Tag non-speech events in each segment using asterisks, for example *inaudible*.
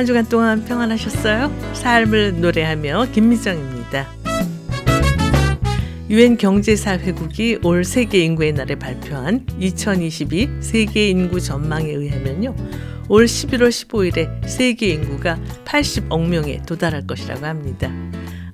한 주간 동안 평안하셨어요? 삶을 노래하며 김미정입니다. 유엔 경제사회국이 올 세계 인구의 날에 발표한 2022 세계 인구 전망에 의하면요. 올 11월 15일에 세계 인구가 80억 명에 도달할 것이라고 합니다.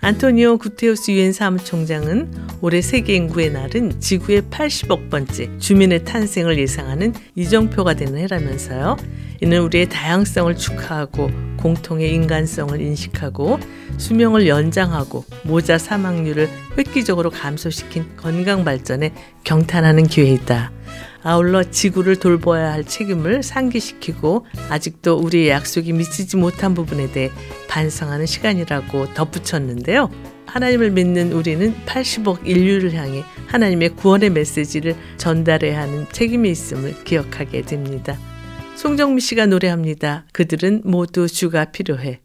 안토니오 구테우스 유엔 사무총장은 올해 세계 인구의 날은 지구의 80억 번째 주민의 탄생을 예상하는 이정표가 되는 해라면서요. 이는 우리의 다양성을 축하하고 공통의 인간성을 인식하고 수명을 연장하고 모자 사망률을 획기적으로 감소시킨 건강 발전에 경탄하는 기회이다. 아울러 지구를 돌봐야 할 책임을 상기시키고 아직도 우리의 약속이 미치지 못한 부분에 대해 반성하는 시간이라고 덧붙였는데요. 하나님을 믿는 우리는 80억 인류를 향해 하나님의 구원의 메시지를 전달해야 하는 책임이 있음을 기억하게 됩니다. 송정미 씨가 노래합니다. 그들은 모두 주가 필요해.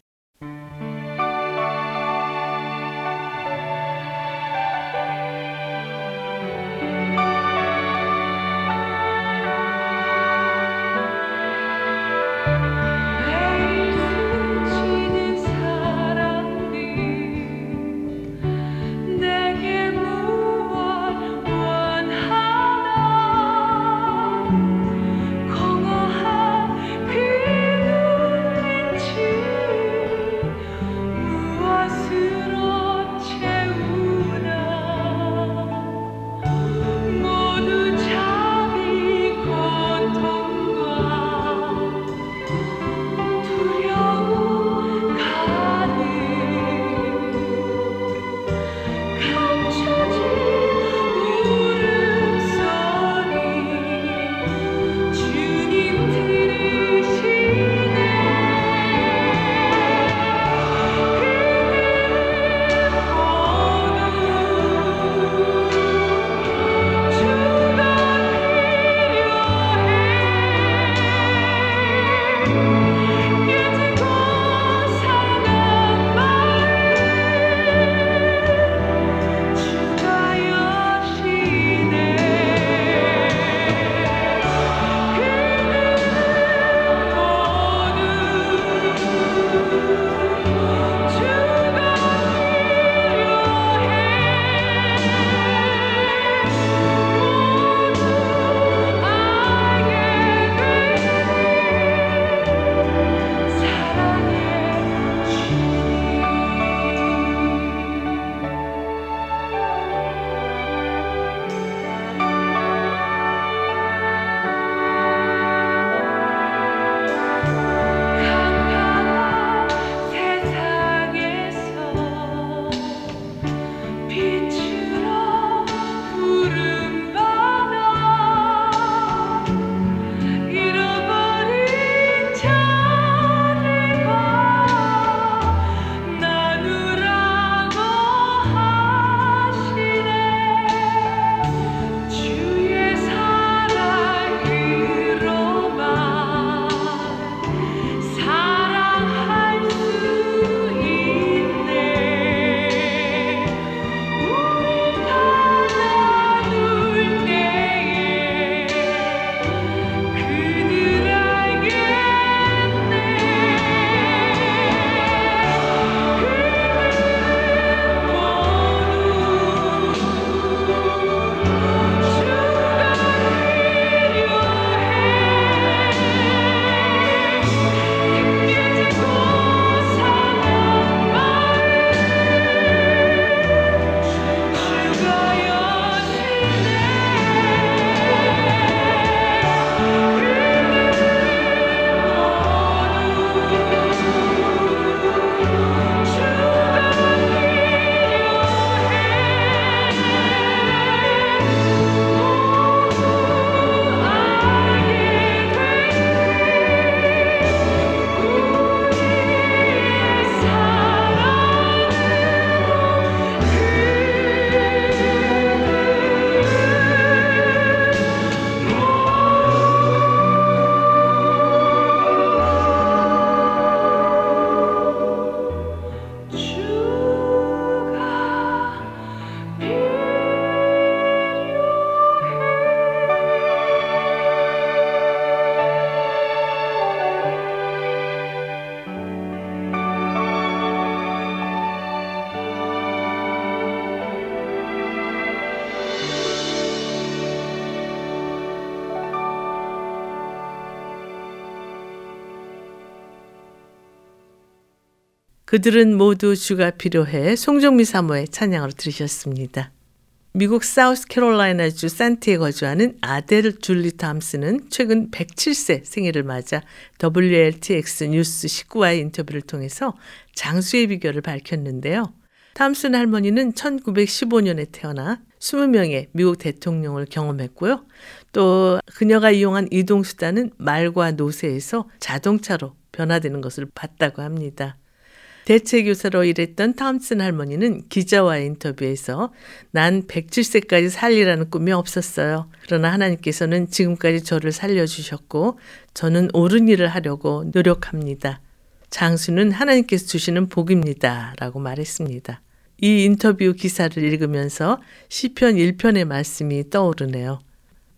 그들은 모두 주가 필요해 송정미 사모의 찬양으로 들으셨습니다. 미국 사우스캐롤라이나주 산티에 거주하는 아델 줄리 탐스는 최근 107세 생일을 맞아 WLTX 뉴스 19와의 인터뷰를 통해서 장수의 비결을 밝혔는데요. 탐슨 할머니는 1915년에 태어나 20명의 미국 대통령을 경험했고요. 또 그녀가 이용한 이동수단은 말과 노새에서 자동차로 변화되는 것을 봤다고 합니다. 대체교사로 일했던 탐슨 할머니는 기자와의 인터뷰에서 난 107세까지 살리라는 꿈이 없었어요. 그러나 하나님께서는 지금까지 저를 살려주셨고 저는 옳은 일을 하려고 노력합니다. 장수는 하나님께서 주시는 복입니다. 라고 말했습니다. 이 인터뷰 기사를 읽으면서 시편 1편의 말씀이 떠오르네요.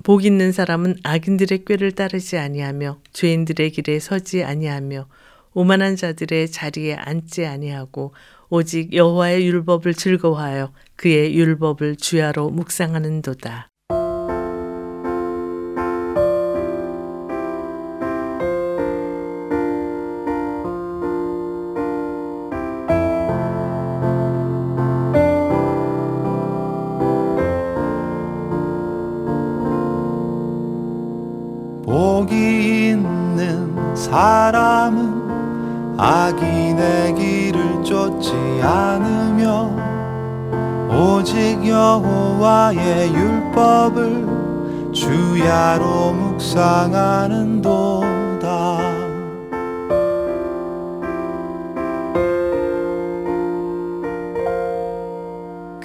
복 있는 사람은 악인들의 꾀를 따르지 아니하며 죄인들의 길에 서지 아니하며 오만한 자들의 자리에 앉지 아니하고 오직 여호와의 율법을 즐거워하여 그의 율법을 주야로 묵상하는도다. 사람은 악인의 길을 쫓지 않으며 오직 여호와의 율법을 주야로 묵상하는도다.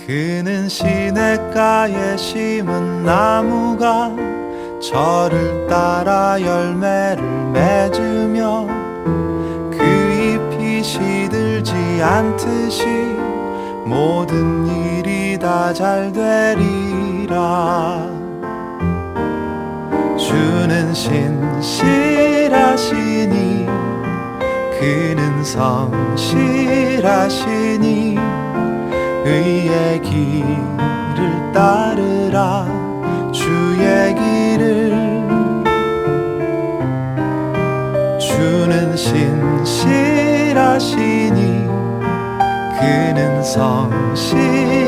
그는 시냇가에 심은 나무가 저를 따라 열매를 맺으며 시들지 않듯이 모든 일이 다 잘 되리라. 주는 신실하시니 그는 성실하시니 의의 길을 따르라. 주의 길을. 주는 신실 하시니 그는 성실하시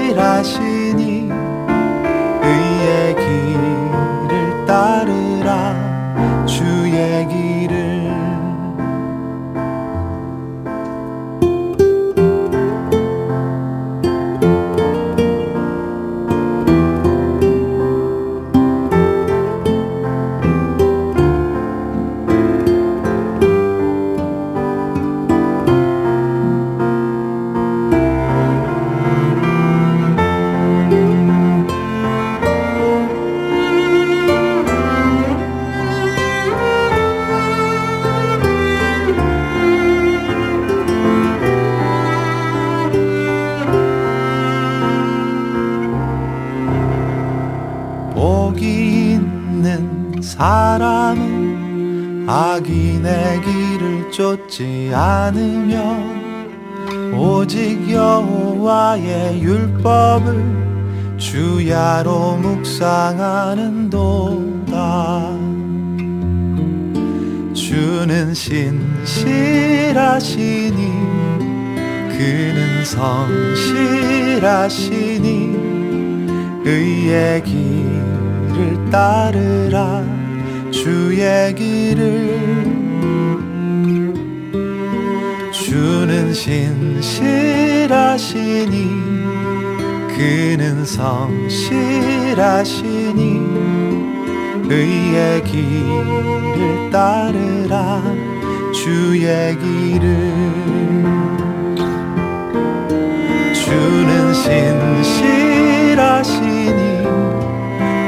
묵상하는도다. 주는 신실하시니 그는 성실하시니 의의 길을 따르라. 주의 길을. 주는 신실하시니 그는 성실하시니 의의 길을 따르라. 주의 길을. 주는 신실하시니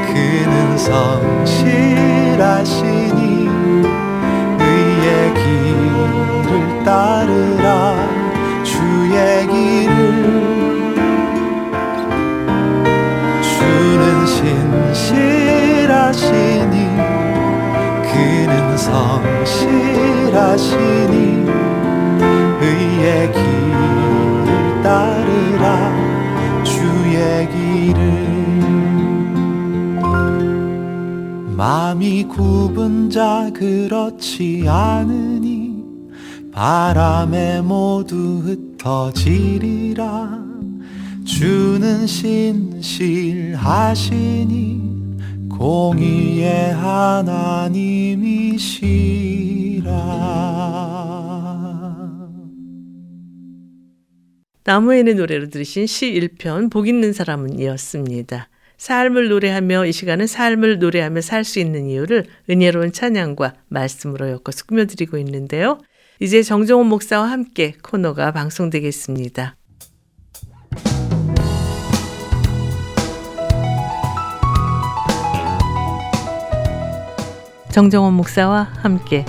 그는 성실하시니 의의 길을 따르라. 주의 길을 하시니 그는 성실하시니 의의 길을 따르라 주의 길을. 마음이 굽은 자 그렇지 않으니 바람에 모두 흩 흩어지리라. 주는 신실하시니 공의의 하나님이시라 나무엔의 노래로 들으신 시 1편 복 있는 사람은 이었습니다. 삶을 노래하며 이 시간은 삶을 노래하며 살 수 있는 이유를 은혜로운 찬양과 말씀으로 엮어서 꾸며드리고 있는데요. 이제 정정원 목사와 함께 코너가 방송되겠습니다. 정정원 목사와 함께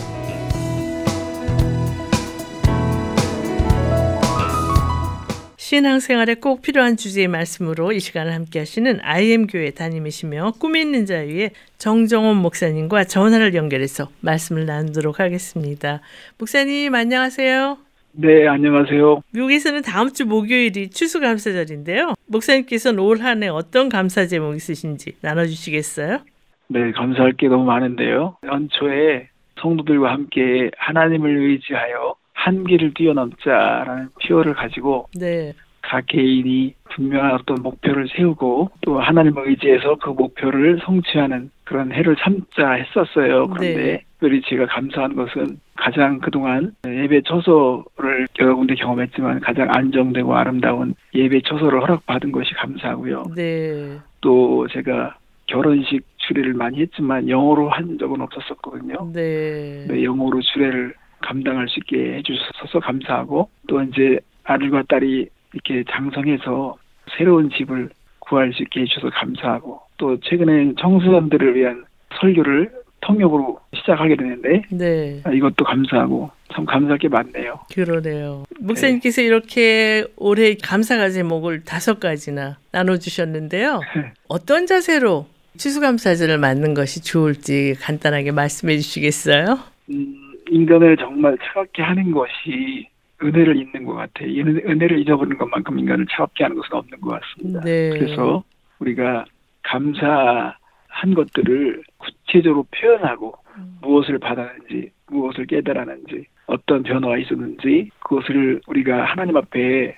신앙생활에 꼭 필요한 주제의 말씀으로 이 시간을 함께 하시는 IM 교회 담임이시며 꿈이 있는 자유의 정정원 목사님과 전화를 연결해서 말씀을 나누도록 하겠습니다. 목사님 안녕하세요. 네, 안녕하세요. 미국에서는 다음 주 목요일이 추수감사절인데요. 목사님께서는 올 한 해 어떤 감사 제목 있으신지 나눠주시겠어요? 네, 감사할 게 너무 많은데요. 연초에 성도들과 함께 하나님을 의지하여 한계를 뛰어넘자라는 피어를 가지고 네. 각 개인이 분명한 어떤 목표를 세우고 또 하나님을 의지해서 그 목표를 성취하는 그런 해를 참자 했었어요. 그런데 네. 특별히 제가 감사한 것은 가장 그동안 예배 초소를 여러 군데 경험했지만 가장 안정되고 아름다운 예배 초소를 허락받은 것이 감사하고요. 네. 또 제가 결혼식 주례를 많이 했지만 영어로 한 적은 없었었거든요. 네. 네, 영어로 주례를 감당할 수 있게 해주셔서 감사하고 또 이제 아들과 딸이 이렇게 장성해서 새로운 집을 구할 수 있게 해주셔서 감사하고 또 최근에 청소년들을 위한 설교를 통역으로 시작하게 되는데 네. 아, 이것도 감사하고 참 감사할 게 많네요. 그러네요. 목사님께서 이렇게 올해 감사가 제목을 다섯 가지나 나눠주셨는데요. *laughs* 어떤 자세로 추수감사절을 맞는 것이 좋을지 간단하게 말씀해 주시겠어요? 음, 인간을 정말 차갑게 하는 것이 은혜를 잊는 것 같아요. 은- 은혜를 잊어버리는 것만큼 인간을 차갑게 하는 것은 없는 것 같습니다. 네. 그래서 우리가 감사한 것들을 구체적으로 표현하고 무엇을 받았는지, 무엇을 깨달았는지, 어떤 변화가 있었는지 그것을 우리가 하나님 앞에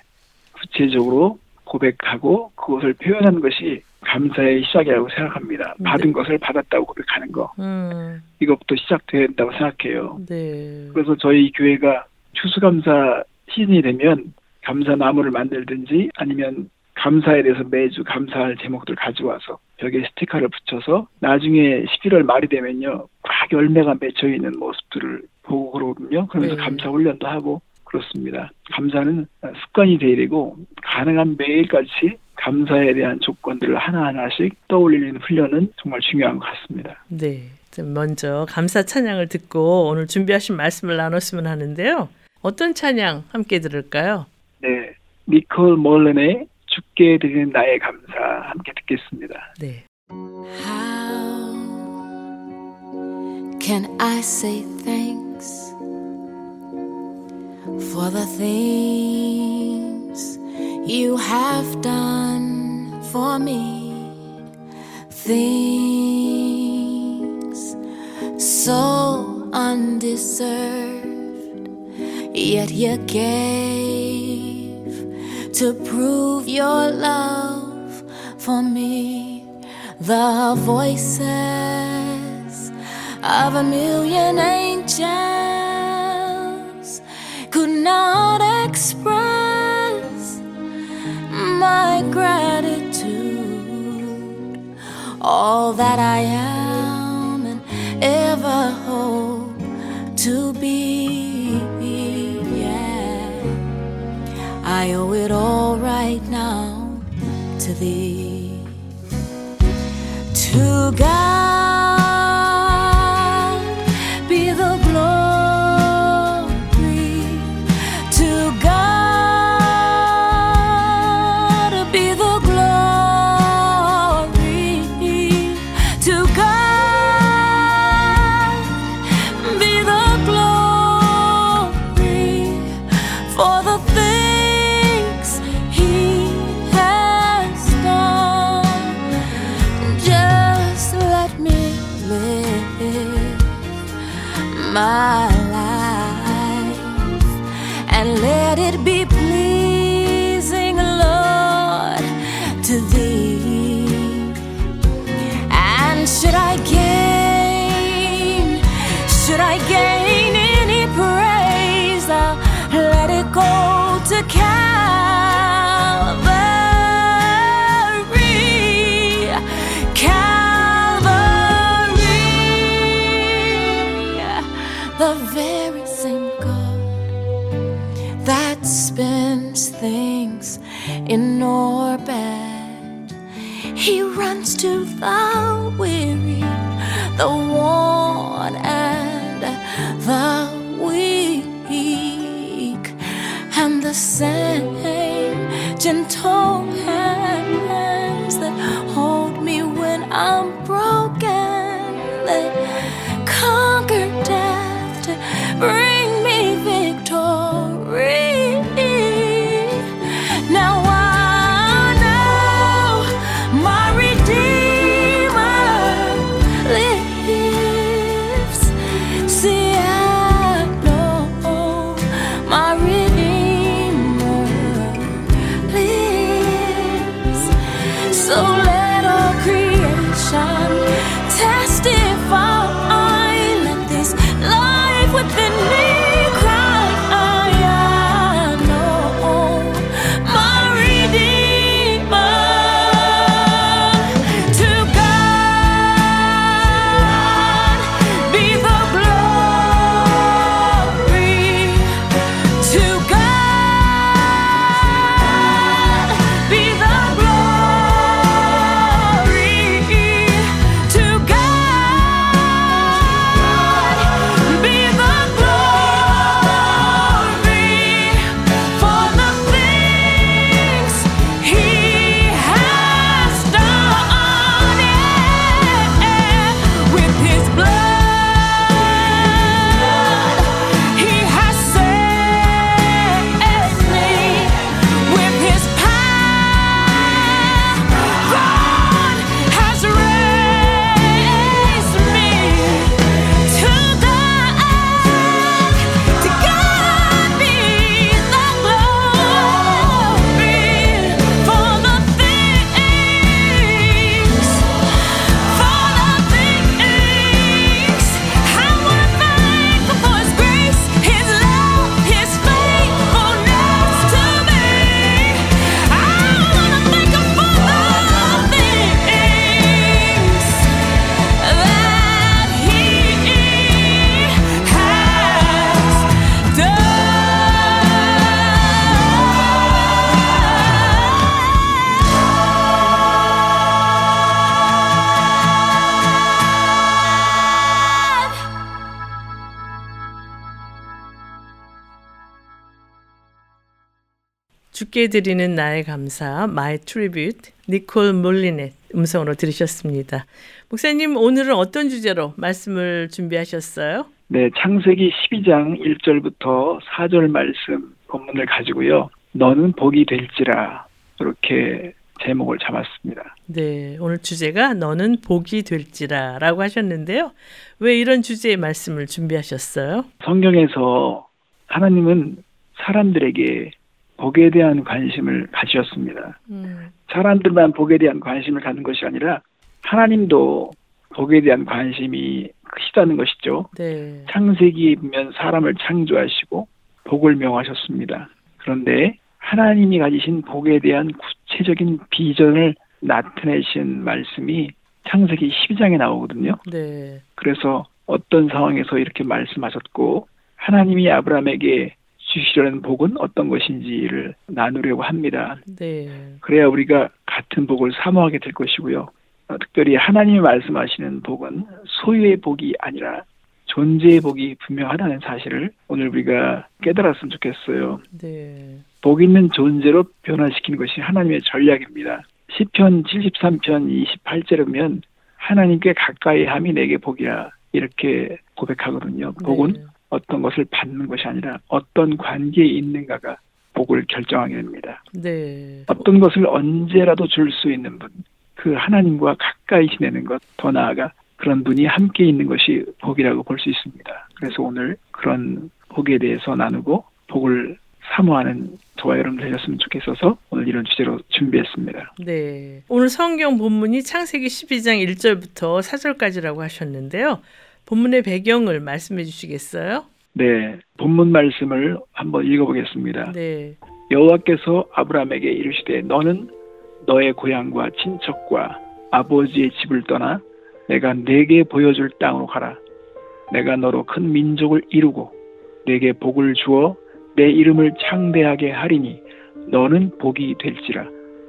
구체적으로 고백하고 그것을 표현하는 것이 감사의 시작이라고 생각합니다. 네. 받은 것을 받았다고 고백하는 거. 음, 이것부터 시작돼야 된다고 생각해요. 네. 그래서 저희 교회가 추수감사 시즌이 되면 감사 나무를 만들든지 아니면 감사에 대해서 매주 감사할 제목들 가져와서 벽에 스티커를 붙여서 나중에 11월 말이 되면요 꽉 열매가 맺혀 있는 모습들을 보고 그러거든요. 그러면서 네. 감사 훈련도 하고 그렇습니다. 감사는 습관이 돼야 되고 가능한 매일같이 감사에 대한 조건들을 하나하나씩 떠올리는 훈련은 정말 중요한 것 같습니다. 네. 좀 먼저 감사 찬양을 듣고 오늘 준비하신 말씀을 나눴으면 하는데요. 어떤 찬양 함께 들을까요? 네, 니콜 몰렌의 죽게 드리는 나의 감사 함께 듣겠습니다. 네. How can I say thanks for the things you have done for me? Things so undeserved, yet you gave to prove your love for me. The voices of a million angels could not express my gratitude. All that I am and ever hope to be. Yeah. I owe it all right now to thee. To God 주께 드리는 나의 감사, My Tribute, 니콜 몰리넷 음성으로 들으셨습니다. 목사님 오늘은 어떤 주제로 말씀을 준비하셨어요? 네, 창세기 12장 1절부터 4절 말씀 본문을 가지고요. 너는 복이 될지라 이렇게 제목을 잡았습니다. 네, 오늘 주제가 너는 복이 될지라라고 하셨는데요. 왜 이런 주제의 말씀을 준비하셨어요? 성경에서 하나님은 사람들에게 복에 대한 관심을 가지셨습니다. 음, 사람들만 복에 대한 관심을 갖는 것이 아니라 하나님도 복에 대한 관심이 크시다는 것이죠. 네, 창세기에 보면 사람을 창조하시고 복을 명하셨습니다. 그런데 하나님이 가지신 복에 대한 구체적인 비전을 나타내신 말씀이 창세기 12장에 나오거든요. 네, 그래서 어떤 상황에서 이렇게 말씀하셨고 하나님이 아브라함에게 주시려는 복은 어떤 것인지를 나누려고 합니다. 네, 그래야 우리가 같은 복을 사모하게 될 것이고요. 어, 특별히 하나님이 말씀하시는 복은 소유의 복이 아니라 존재의 복이 분명하다는 사실을 오늘 우리가 깨달았으면 좋겠어요. 네, 복 있는 존재로 변화시키는 것이 하나님의 전략입니다. 시편 73편 28절에 보면 하나님께 가까이 함이 내게 복이라 이렇게 고백하거든요. 복은 네. 어떤 것을 받는 것이 아니라 어떤 관계에 있는가가 복을 결정하게 됩니다. 네, 어떤 것을 언제라도 줄 수 있는 분, 그 하나님과 가까이 지내는 것, 더 나아가 그런 분이 함께 있는 것이 복이라고 볼 수 있습니다. 그래서 오늘 그런 복에 대해서 나누고 복을 사모하는 저와 여러분 되셨으면 좋겠어서 오늘 이런 주제로 준비했습니다. 네. 오늘 성경 본문이 창세기 12장 1절부터 4절까지라고 하셨는데요. 본문의 배경을 말씀해 주시겠어요? 네, 본문 말씀을 한번 읽어보겠습니다. 네. 여호와께서 아브라함에게 이르시되 너는 너의 고향과 친척과 아버지의 집을 떠나 내가 내게 보여줄 땅으로 가라. 내가 너로 큰 민족을 이루고 내게 복을 주어 내 이름을 창대하게 하리니 너는 복이 될지라.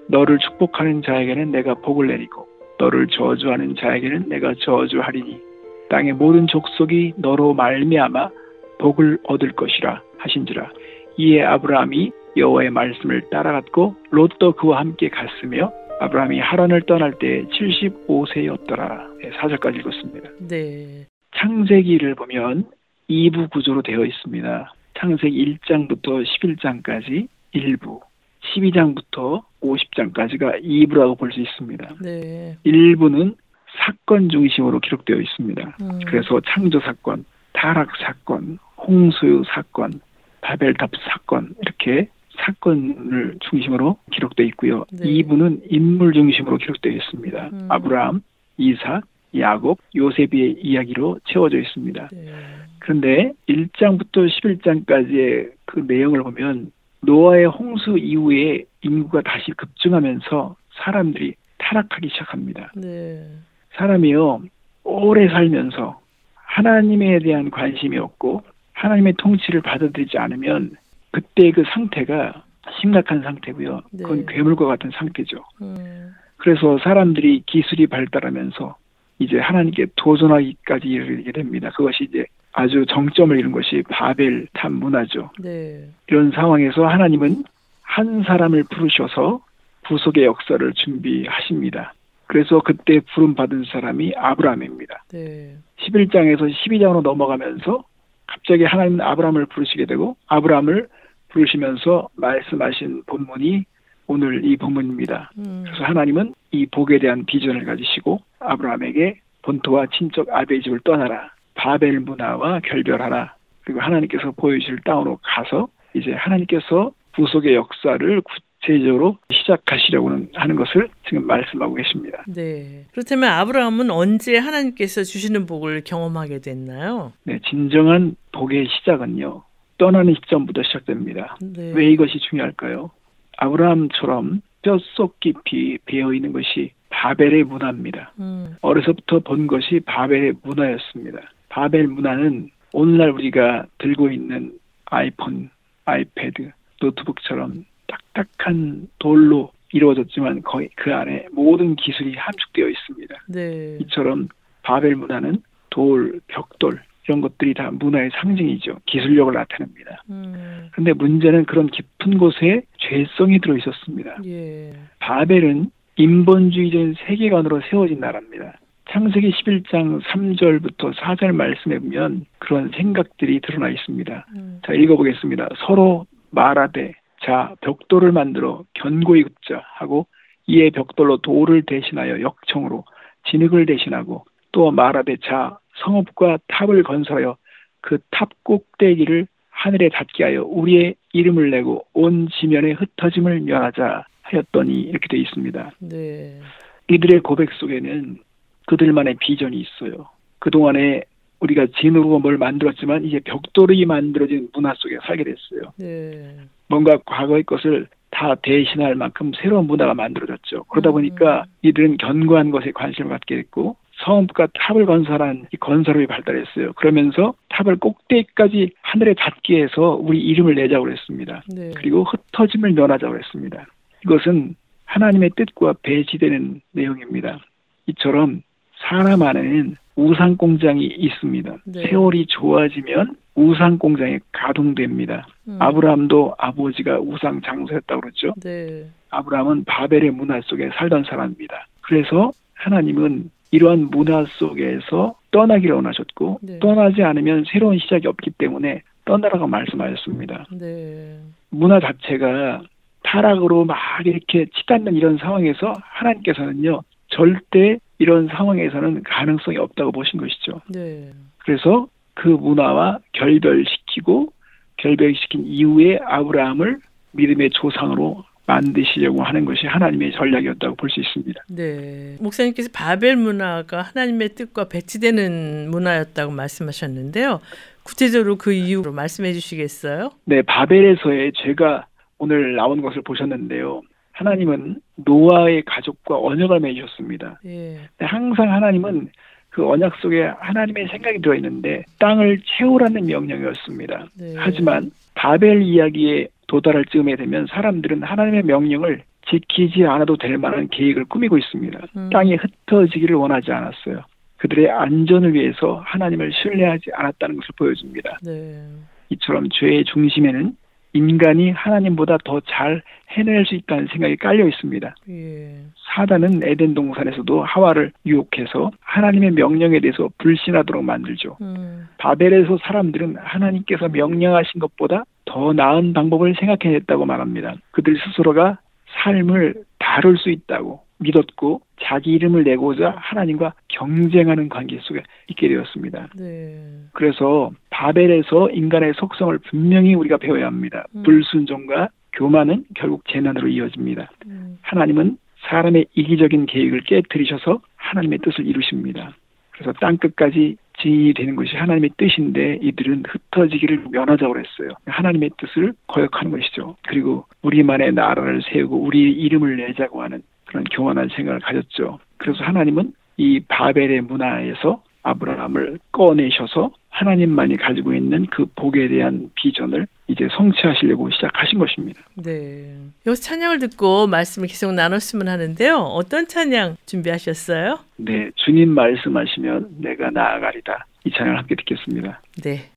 너를 축복하는 자에게는 내가 복을 내리고 너를 저주하는 자에게는 내가 저주하리니 땅의 모든 족속이 너로 말미암아 복을 얻을 것이라 하신지라. 이에 아브라함이 여호와의 말씀을 따라갔고 롯도 그와 함께 갔으며 아브라함이 하란을 떠날 때 75세였더라. 네, 4절까지 읽었습니다. 네. 창세기를 보면 2부 구조로 되어 있습니다. 창세기 1장부터 11장까지 1부, 12장부터 50장까지가 2부라고 볼 수 있습니다. 네. 1부는 사건 중심으로 기록되어 있습니다. 음. 그래서 창조 사건, 타락 사건, 홍수 사건, 바벨탑 사건 이렇게 사건을 중심으로 기록되어 있고요. 네. 2부는 인물 중심으로 기록되어 있습니다. 음. 아브라함, 이삭, 야곱, 요셉의 이야기로 채워져 있습니다. 네. 그런데 1장부터 11장까지의 그 내용을 보면 노아의 홍수 이후에 인구가 다시 급증하면서 사람들이 타락하기 시작합니다. 네. 사람이요 오래 살면서 하나님에 대한 관심이 없고 하나님의 통치를 받아들이지 않으면 그때 그 상태가 심각한 상태고요. 그건 네. 괴물과 같은 상태죠. 음. 그래서 사람들이 기술이 발달하면서 이제 하나님께 도전하기까지 이르게 됩니다. 그것이 이제 아주 정점을 이룬 것이 바벨 탑 문화죠. 네. 이런 상황에서 하나님은 한 사람을 부르셔서 구속의 역사를 준비하십니다. 그래서 그때 부름 받은 사람이 아브라함입니다. 네. 11장에서 12장으로 넘어가면서 갑자기 하나님은 아브라함을 부르시게 되고 아브라함을 부르시면서 말씀하신 본문이 오늘 이 본문입니다. 음. 그래서 하나님은 이 복에 대한 비전을 가지시고 아브라함에게 본토와 친척 아비의 집을 떠나라. 바벨 문화와 결별하라. 그리고 하나님께서 보여주실 땅으로 가서 이제 하나님께서 구속의 역사를 구체적으로 시작하시려고는 하는 것을 지금 말씀하고 계십니다. 네. 그렇다면 아브라함은 언제 하나님께서 주시는 복을 경험하게 됐나요? 네, 진정한 복의 시작은요. 떠나는 시점부터 시작됩니다. 네. 왜 이것이 중요할까요? 아브라함처럼 뼛속 깊이 배어 있는 것이 바벨의 문화입니다. 음. 어려서부터 본 것이 바벨의 문화였습니다. 바벨 문화는 오늘날 우리가 들고 있는 아이폰, 아이패드, 노트북처럼 딱딱한 돌로 이루어졌지만 거의 그 안에 모든 기술이 함축되어 있습니다. 네. 이처럼 바벨 문화는 돌, 벽돌 이런 것들이 다 문화의 상징이죠. 기술력을 나타냅니다. 음. 그런데 문제는 그런 깊은 곳에 죄성이 들어 있었습니다. 예. 바벨은 인본주의적인 세계관으로 세워진 나라입니다. 창세기 11장 3절부터 4절 말씀에 보면 그런 생각들이 드러나 있습니다. 음. 자, 읽어보겠습니다. 서로 말하되 자 벽돌을 만들어 견고히 굽자 하고 이에 벽돌로 돌을 대신하여 역청으로 진흙을 대신하고 또 말하되 자 성읍과 탑을 건설하여 그 탑 꼭대기를 하늘에 닿게 하여 우리의 이름을 내고 온 지면에 흩어짐을 면하자 하였더니 이렇게 되어 있습니다. 네. 이들의 고백 속에는 그들만의 비전이 있어요. 그동안에 우리가 진으로 뭘 만들었지만 이제 벽돌이 만들어진 문화 속에 살게 됐어요. 네. 뭔가 과거의 것을 다 대신할 만큼 새로운 문화가 만들어졌죠. 그러다 음. 보니까 이들은 견고한 것에 관심을 갖게 됐고 성읍과 탑을 건설한 이 건설업이 발달했어요. 그러면서 탑을 꼭대기까지 하늘에 닿게 해서 우리 이름을 내자고 그랬습니다. 네. 그리고 흩어짐을 면하자고 했습니다. 이것은 하나님의 뜻과 배치되는 내용입니다. 이처럼 사람 안에는 우상 공장이 있습니다. 네. 세월이 좋아지면 우상 공장이 가동됩니다. 음. 아브라함도 아버지가 우상 장소였다고 그랬죠. 네. 아브라함은 바벨의 문화 속에 살던 사람입니다. 그래서 하나님은 이러한 문화 속에서 떠나기를 원하셨고 네. 떠나지 않으면 새로운 시작이 없기 때문에 떠나라고 말씀하셨습니다. 네. 문화 자체가 타락으로 막 이렇게 치닫는 이런 상황에서 하나님께서는요 절대 이런 상황에서는 가능성이 없다고 보신 것이죠. 네. 그래서 그 문화와 결별시키고 결백시킨 이후에 아브라함을 믿음의 조상으로 만드시려고 하는 것이 하나님의 전략이었다고 볼 수 있습니다. 네. 목사님께서 바벨 문화가 하나님의 뜻과 배치되는 문화였다고 말씀하셨는데요. 구체적으로 그 이유로 말씀해 주시겠어요? 네, 바벨에서의 죄가 오늘 나온 것을 보셨는데요. 하나님은 노아의 가족과 언약을 맺으셨습니다. 예. 항상 하나님은 그 언약 속에 하나님의 생각이 들어 있는데 땅을 채우라는 명령이었습니다. 네. 하지만 바벨 이야기에 도달할 즈음에 되면 사람들은 하나님의 명령을 지키지 않아도 될 만한 계획을 꾸미고 있습니다. 음. 땅이 흩어지기를 원하지 않았어요. 그들의 안전을 위해서 하나님을 신뢰하지 않았다는 것을 보여줍니다. 네. 이처럼 죄의 중심에는 인간이 하나님보다 더 잘 해낼 수 있다는 생각이 깔려 있습니다. 예. 사단은 에덴 동산에서도 하와를 유혹해서 하나님의 명령에 대해서 불신하도록 만들죠. 음. 바벨에서 사람들은 하나님께서 명령하신 것보다 더 나은 방법을 생각해냈다고 말합니다. 그들 스스로가 삶을 다룰 수 있다고 믿었고 자기 이름을 내고자 하나님과 경쟁하는 관계 속에 있게 되었습니다. 네. 그래서 바벨에서 인간의 속성을 분명히 우리가 배워야 합니다. 음. 불순종과 교만은 결국 재난으로 이어집니다. 음. 하나님은 사람의 이기적인 계획을 깨뜨리셔서 하나님의 뜻을 이루십니다. 그래서 땅 끝까지 지인이 되는 것이 하나님의 뜻인데 이들은 흩어지기를 면하자고 그랬어요. 하나님의 뜻을 거역하는 것이죠. 그리고 우리만의 나라를 세우고 우리 이름을 내자고 하는 그런 교만한 생각을 가졌죠. 그래서 하나님은 이 바벨의 문화에서 아브라함을 꺼내셔서 하나님만이 가지고 있는 그 복에 대한 비전을 이제 성취하시려고 시작하신 것입니다. 네. 여기서 찬양을 듣고 말씀을 계속 나눴으면 하는데요. 어떤 찬양 준비하셨어요? 네, 주님 말씀하시면 내가 나아가리다. 이 찬양을 함께 듣겠습니다. 네.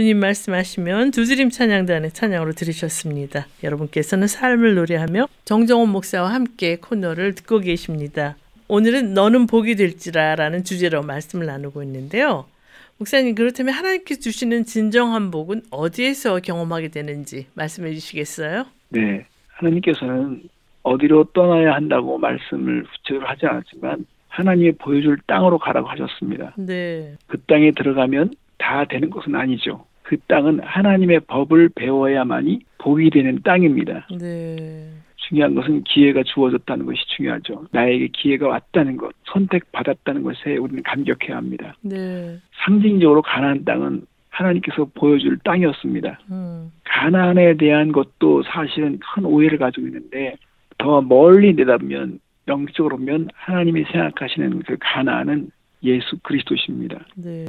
주님 말씀하시면 두드림 찬양단의 찬양으로 들으셨습니다. 여러분께서는 삶을 노래하며 정정원 목사와 함께 코너를 듣고 계십니다. 오늘은 너는 복이 될지라라는 주제로 말씀을 나누고 있는데요. 목사님 그렇다면 하나님께서 주시는 진정한 복은 어디에서 경험하게 되는지 말씀해 주시겠어요? 네. 하나님께서는 어디로 떠나야 한다고 말씀을 구체적으로 하지 않았지만 하나님이 보여줄 땅으로 가라고 하셨습니다. 네. 그 땅에 들어가면 다 되는 것은 아니죠. 그 땅은 하나님의 법을 배워야만이 복이 되는 땅입니다. 네. 중요한 것은 기회가 주어졌다는 것이 중요하죠. 나에게 기회가 왔다는 것, 선택받았다는 것에 우리는 감격해야 합니다. 네. 상징적으로 가나안 땅은 하나님께서 보여줄 땅이었습니다. 음. 가나안에 대한 것도 사실은 큰 오해를 가지고 있는데 더 멀리 내다보면 영적으로 보면 하나님이 생각하시는 그 가나안은 예수 그리스도십니다. 네.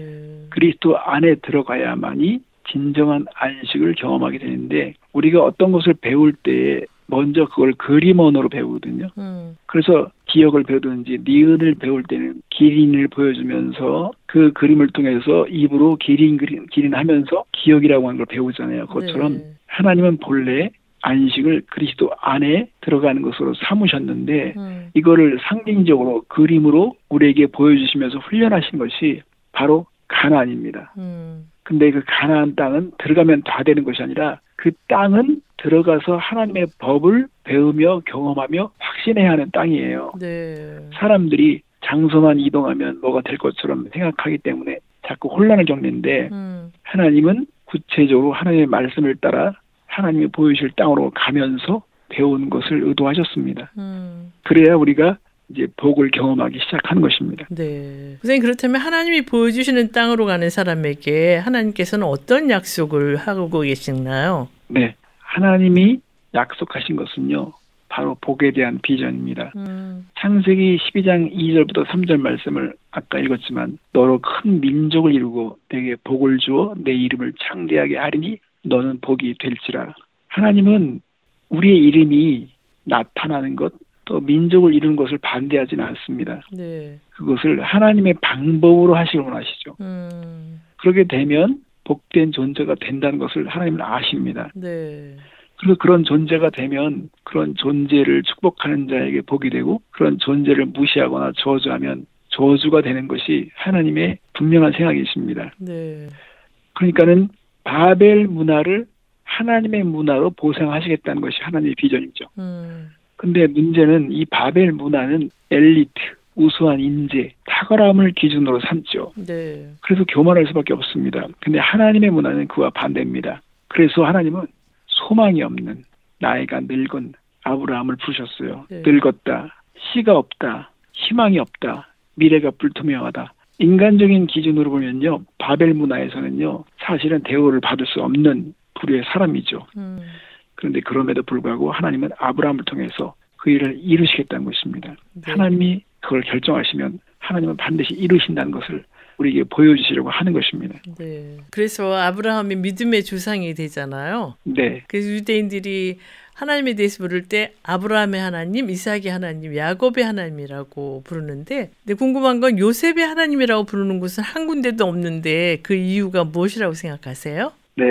그리스도 안에 들어가야만이 진정한 안식을 경험하게 되는데 우리가 어떤 것을 배울 때에 먼저 그걸 그림 언어로 배우거든요. 음. 그래서 기억을 배우든지 니은을 배울 때는 기린을 보여주면서 그 그림을 통해서 입으로 기린 그림 기린 하면서 기억이라고 하는 걸 배우잖아요. 그것처럼 네. 하나님은 본래 안식을 그리스도 안에 들어가는 것으로 삼으셨는데 음. 이거를 상징적으로 그림으로 우리에게 보여주시면서 훈련하신 것이 바로 가나안입니다. 음. 근데 그 가나안 땅은 들어가면 다 되는 것이 아니라 그 땅은 들어가서 하나님의 법을 배우며 경험하며 확신해야 하는 땅이에요. 네. 사람들이 장소만 이동하면 뭐가 될 것처럼 생각하기 때문에 자꾸 혼란을 겪는데 음. 하나님은 구체적으로 하나님의 말씀을 따라 하나님이 보여주실 땅으로 가면서 배우는 것을 의도하셨습니다. 음. 그래야 우리가 이제 복을 경험하기 시작하는 것입니다. 네. 선생님 그렇다면 하나님이 보여주시는 땅으로 가는 사람에게 하나님께서는 어떤 약속을 하고 계시나요? 네. 하나님이 약속하신 것은요. 바로 복에 대한 비전입니다. 음. 창세기 12장 2절부터 3절 말씀을 아까 읽었지만 너로 큰 민족을 이루고 내게 복을 주어 내 이름을 창대하게 하리니 너는 복이 될지라. 하나님은 우리의 이름이 나타나는 것, 또 민족을 이루는 것을 반대하지는 않습니다. 네. 그것을 하나님의 방법으로 하시길 원하시죠. 음. 그렇게 되면 복된 존재가 된다는 것을 하나님은 아십니다. 네. 그래서 그런 존재가 되면 그런 존재를 축복하는 자에게 복이 되고 그런 존재를 무시하거나 저주하면 저주가 되는 것이 하나님의 분명한 생각이십니다. 네. 그러니까는 바벨 문화를 하나님의 문화로 보상하시겠다는 것이 하나님의 비전이죠. 음. 근데 문제는 이 바벨 문화는 엘리트, 우수한 인재, 탁월함을 기준으로 삼죠. 네. 그래서 교만할 수밖에 없습니다. 근데 하나님의 문화는 그와 반대입니다. 그래서 하나님은 소망이 없는 나이가 늙은 아브라함을 부르셨어요. 네. 늙었다. 씨가 없다. 희망이 없다. 미래가 불투명하다. 인간적인 기준으로 보면요. 바벨 문화에서는요. 사실은 대우를 받을 수 없는 부류의 사람이죠. 음. 그런데 그럼에도 불구하고 하나님은 아브라함을 통해서 그 일을 이루시겠다는 것입니다. 네. 하나님이 그걸 결정하시면 하나님은 반드시 이루신다는 것을 우리에게 보여주시려고 하는 것입니다. 네. 그래서 아브라함이 믿음의 조상이 되잖아요. 네, 그래서 유대인들이 하나님에 대해서 부를 때 아브라함의 하나님, 이삭의 하나님, 야곱의 하나님이라고 부르는데 근데 궁금한 건 요셉의 하나님이라고 부르는 곳은 한 군데도 없는데 그 이유가 무엇이라고 생각하세요? 네.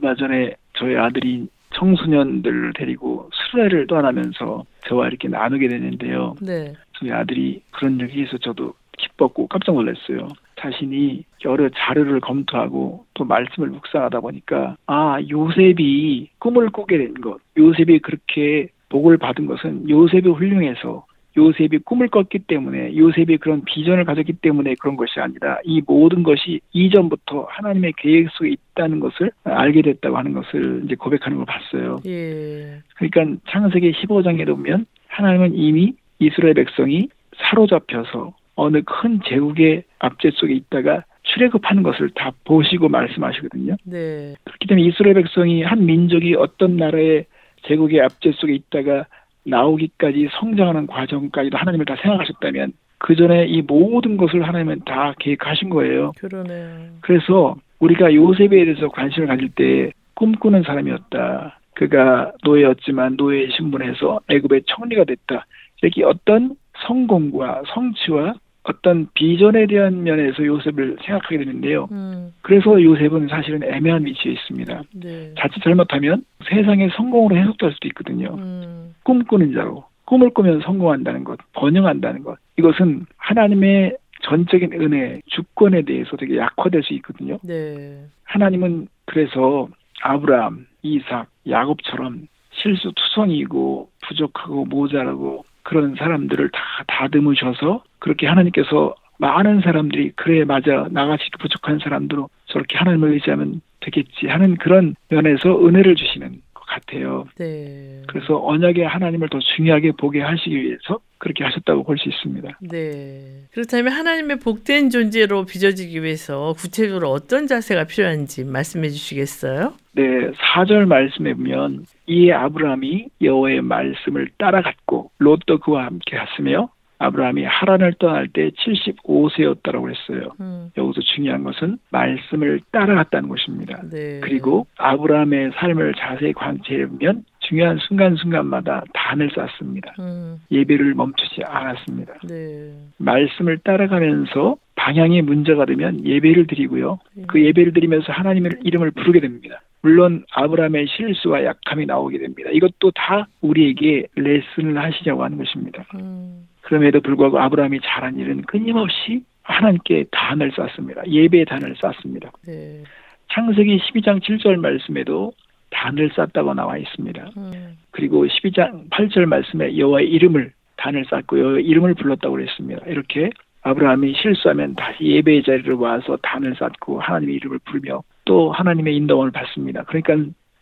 얼마 전에 저희 아들이 청소년들을 데리고 수레를 떠나면서 저와 이렇게 나누게 됐는데요. 네. 저희 아들이 그런 얘기 해서 저도 기뻤고 깜짝 놀랐어요. 자신이 여러 자료를 검토하고 또 말씀을 묵상하다 보니까 아 요셉이 꿈을 꾸게 된 것, 요셉이 그렇게 복을 받은 것은 요셉이 훌륭해서 요셉이 꿈을 꿨기 때문에 요셉이 그런 비전을 가졌기 때문에 그런 것이 아니라 이 모든 것이 이전부터 하나님의 계획 속에 있다는 것을 알게 됐다고 하는 것을 이제 고백하는 걸 봤어요. 예. 그러니까 창세기 15장에 보면 하나님은 이미 이스라엘 백성이 사로잡혀서 어느 큰 제국의 압제 속에 있다가 출애굽하는 것을 다 보시고 말씀하시거든요. 네. 그렇기 때문에 이스라엘 백성이 한 민족이 어떤 나라의 제국의 압제 속에 있다가 나오기까지 성장하는 과정까지도 하나님을 다 생각하셨다면 그 전에 이 모든 것을 하나님은 다 계획하신 거예요. 그러네요. 그래서 우리가 요셉에 대해서 관심을 가질 때 꿈꾸는 사람이었다. 그가 노예였지만 노예 신분에서 애굽의 총리가 됐다. 이렇게 어떤 성공과 성취와 어떤 비전에 대한 면에서 요셉을 생각하게 되는데요. 음, 그래서 요셉은 사실은 애매한 위치에 있습니다. 네. 자칫 잘못하면 세상의 성공으로 해석될 수도 있거든요. 음, 꿈꾸는 자로 꿈을 꾸면 성공한다는 것, 번영한다는 것 이것은 하나님의 전적인 은혜, 주권에 대해서 되게 약화될 수 있거든요. 네. 하나님은 그래서 아브라함, 이삭, 야곱처럼 실수 투성이고 부족하고 모자라고 그런 사람들을 다 다듬으셔서 그렇게 하나님께서 많은 사람들이 그래 맞아 나같이 부족한 사람도 저렇게 하나님을 의지하면 되겠지 하는 그런 면에서 은혜를 주시는 것 같아요. 네. 그래서 언약의 하나님을 더 중요하게 보게 하시기 위해서 그렇게 하셨다고 볼 수 있습니다. 네. 그렇다면 하나님의 복된 존재로 빚어지기 위해서 구체적으로 어떤 자세가 필요한지 말씀해 주시겠어요? 네, 4절 말씀에 보면 이에 아브라함이 여호와의 말씀을 따라갔고 롯도 그와 함께 갔으며 아브라함이 하란을 떠날 때 75세였다라고 했어요. 음, 여기서 중요한 것은 말씀을 따라갔다는 것입니다. 네. 그리고 아브라함의 삶을 자세히 관찰해 보면 중요한 순간순간마다 단을 쌓습니다. 음, 예배를 멈추지 않았습니다. 네. 말씀을 따라가면서 방향이 문제가 되면 예배를 드리고요. 네. 그 예배를 드리면서 하나님의 이름을 부르게 됩니다. 물론 아브라함의 실수와 약함이 나오게 됩니다. 이것도 다 우리에게 레슨을 하시려고 하는 것입니다. 음, 그럼에도 불구하고 아브라함이 잘한 일은 끊임없이 하나님께 단을 쌓습니다. 예배의 단을 쌓습니다. 네. 창세기 12장 7절 말씀에도 단을 쌓다고 나와 있습니다. 음, 그리고 12장 8절 말씀에 여호와의 이름을 단을 쌓고 여호와의 이름을 불렀다고 그랬습니다. 이렇게 아브라함이 실수하면 다시 예배의 자리로 와서 단을 쌓고 하나님의 이름을 부르며 또 하나님의 인도함을 받습니다. 그러니까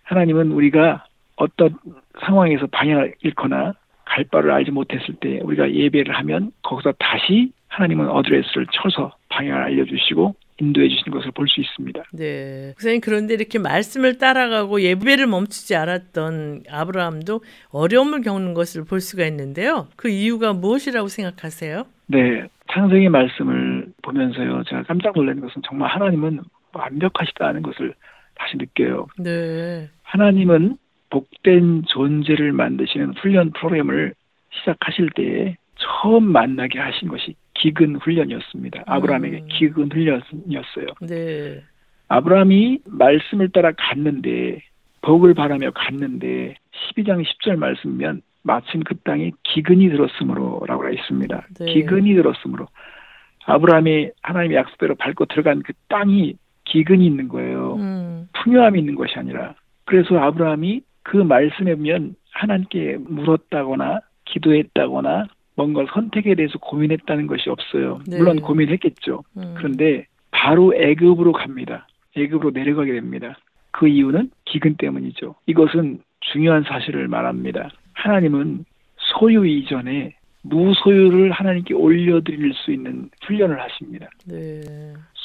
하나님은 우리가 어떤 상황에서 방향을 잃거나 갈 바를 알지 못했을 때 우리가 예배를 하면 거기서 다시 하나님은 어드레스를 쳐서 방향을 알려주시고 인도해 주시는 것을 볼 수 있습니다. 네. 선생님 그런데 이렇게 말씀을 따라가고 예배를 멈추지 않았던 아브라함도 어려움을 겪는 것을 볼 수가 있는데요. 그 이유가 무엇이라고 생각하세요? 네, 창세기 말씀을 보면서요, 제가 깜짝 놀라는 것은 정말 하나님은 완벽하시다는 것을 다시 느껴요. 네. 하나님은 복된 존재를 만드시는 훈련 프로그램을 시작하실 때에 처음 만나게 하신 것이 기근 훈련이었습니다. 아브라함에게 음. 기근 훈련이었어요. 네. 아브라함이 말씀을 따라 갔는데 복을 바라며 갔는데 12장 10절 말씀이면 마침 그 땅에 기근이 들었으므로라고 있습니다. 네. 기근이 들었으므로 아브라함이 하나님의 약속대로 밟고 들어간 그 땅이 기근이 있는 거예요. 음, 풍요함이 있는 것이 아니라 그래서 아브라함이 그 말씀에 보면 하나님께 물었다거나 기도했다거나 뭔가 선택에 대해서 고민했다는 것이 없어요. 네. 물론 고민했겠죠. 음. 그런데 바로 애굽으로 갑니다. 애굽으로 내려가게 됩니다. 그 이유는 기근 때문이죠. 이것은 중요한 사실을 말합니다. 하나님은 소유 이전에 무소유를 하나님께 올려드릴 수 있는 훈련을 하십니다. 네.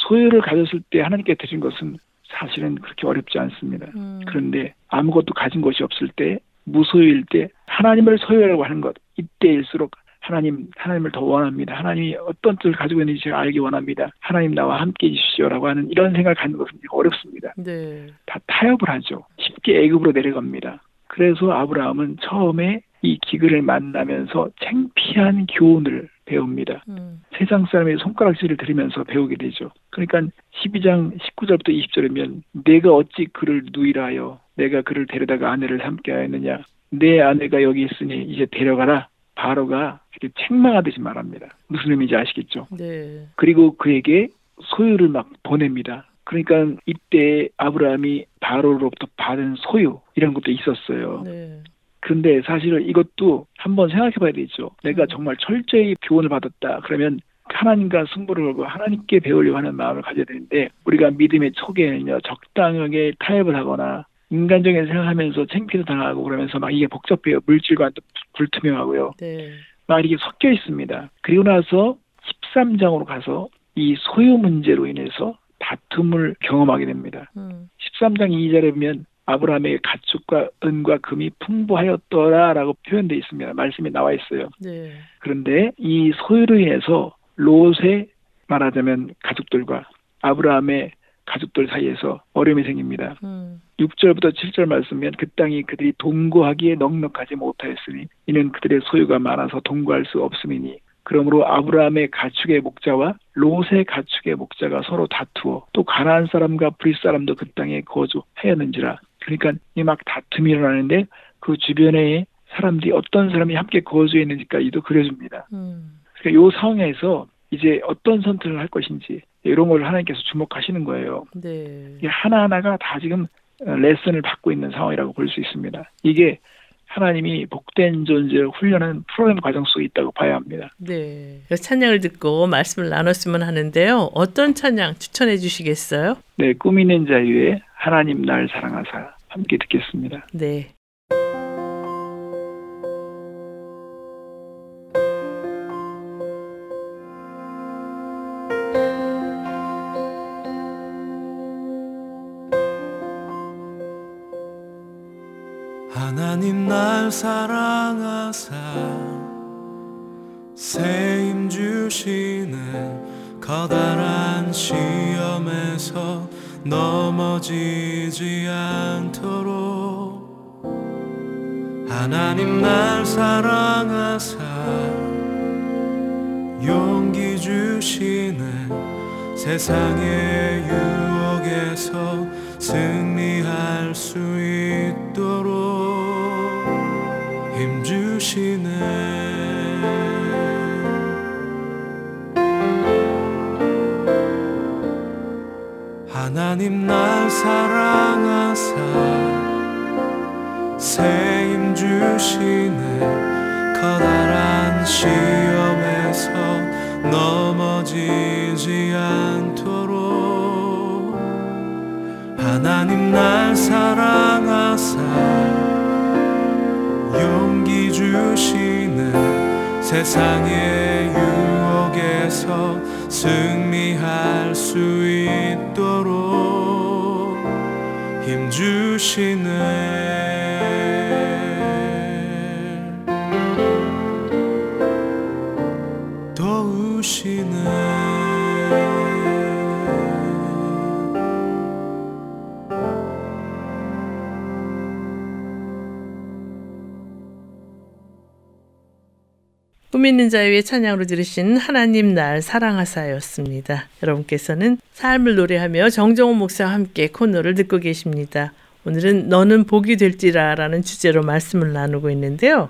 소유를 가졌을 때 하나님께 드린 것은 사실은 그렇게 어렵지 않습니다. 음, 그런데 아무것도 가진 것이 없을 때 무소유일 때 하나님을 소유라고 하는 것 이때일수록 하나님 하나님을 더 원합니다. 하나님이 어떤 뜻을 가지고 있는지 제가 알기 원합니다. 하나님 나와 함께 해주시오라고 하는 이런 생각을 갖는 것은 어렵습니다. 네. 다 타협을 하죠. 쉽게 애굽으로 내려갑니다. 그래서 아브라함은 처음에 이 기근을 만나면서 창피한 교훈을 배웁니다. 음, 세상 사람의 손가락질을 들으면서 배우게 되죠. 그러니까 12장 19절부터 20절이면 내가 어찌 그를 누이라하여 내가 그를 데려다가 아내를 삼게 하였느냐 내 아내가 여기 있으니 이제 데려가라 바로가 이렇게 책망하듯이 말합니다. 무슨 의미인지 아시겠죠? 네. 그리고 그에게 소유를 막 보냅니다. 그러니까 이때 아브라함이 바로로부터 받은 소유 이런 것도 있었어요. 네. 그런데 사실은 이것도 한번 생각해 봐야 되죠. 내가 음. 정말 철저히 교훈을 받았다. 그러면 하나님과 승부를 걸고 하나님께 배우려고 하는 마음을 가져야 되는데 우리가 믿음의 초기에는요 적당하게 타협을 하거나 인간적인 생각하면서 창피도 당하고 그러면서 막 이게 복잡해요 물질과 또 불투명하고요 네. 막 이렇게 섞여 있습니다 그리고 나서 13장으로 가서 이 소유 문제로 인해서 다툼을 경험하게 됩니다 음, 13장 2절에 보면 아브라함의 가축과 은과 금이 풍부하였더라라고 표현되어 있습니다. 말씀이 나와 있어요. 네. 그런데 이 소유로 인해서 롯의 말하자면 가족들과 아브라함의 가족들 사이에서 어려움이 생깁니다. 음, 6절부터 7절 말씀면 그 땅이 그들이 동거하기에 넉넉하지 못하였으니 이는 그들의 소유가 많아서 동거할 수 없음이니 그러므로 아브라함의 가축의 목자와 롯의 가축의 목자가 서로 다투어 또 가나안 사람과 브릿 사람도 그 땅에 거주하였는지라. 그러니까 이 막 다툼이 일어나는데 그 주변에 사람들이 어떤 사람이 함께 거주했는지까지도 그려줍니다. 음. 그러니까 이 상황에서 이제 어떤 선택을 할 것인지 이런 걸 하나님께서 주목하시는 거예요. 네. 이게 하나하나가 다 지금 어, 레슨을 받고 있는 상황이라고 볼 수 있습니다. 이게 하나님이 복된 존재를 훈련하는 프로그램 과정 속에 있다고 봐야 합니다. 네. 찬양을 듣고 말씀을 나눴으면 하는데요. 어떤 찬양 추천해 주시겠어요? 네, 꿈 있는 자유에 하나님 날 사랑하사 함께 듣겠습니다. 네. 하나님 날 사랑하사 세임 주시는 커다란 시험에서 넘어지지 않도록 하나님 날 사랑하사 용기 주시는 세상의 유혹에서 승리할 수 있도록 하나님 날 사랑하사 세임 주시네. 커다란 시험에서 넘어지지 않도록. 하나님 날 사랑하사 용기 주시는 세상의 유혹에서 승리할 수 있도록 힘 주시네 꿈 있는 자유의 찬양으로 들으신 하나님 날 사랑하사였습니다. 여러분께서는 삶을 노래하며 정정호 목사와 함께 코너를 듣고 계십니다. 오늘은 너는 복이 될지라 라는 주제로 말씀을 나누고 있는데요.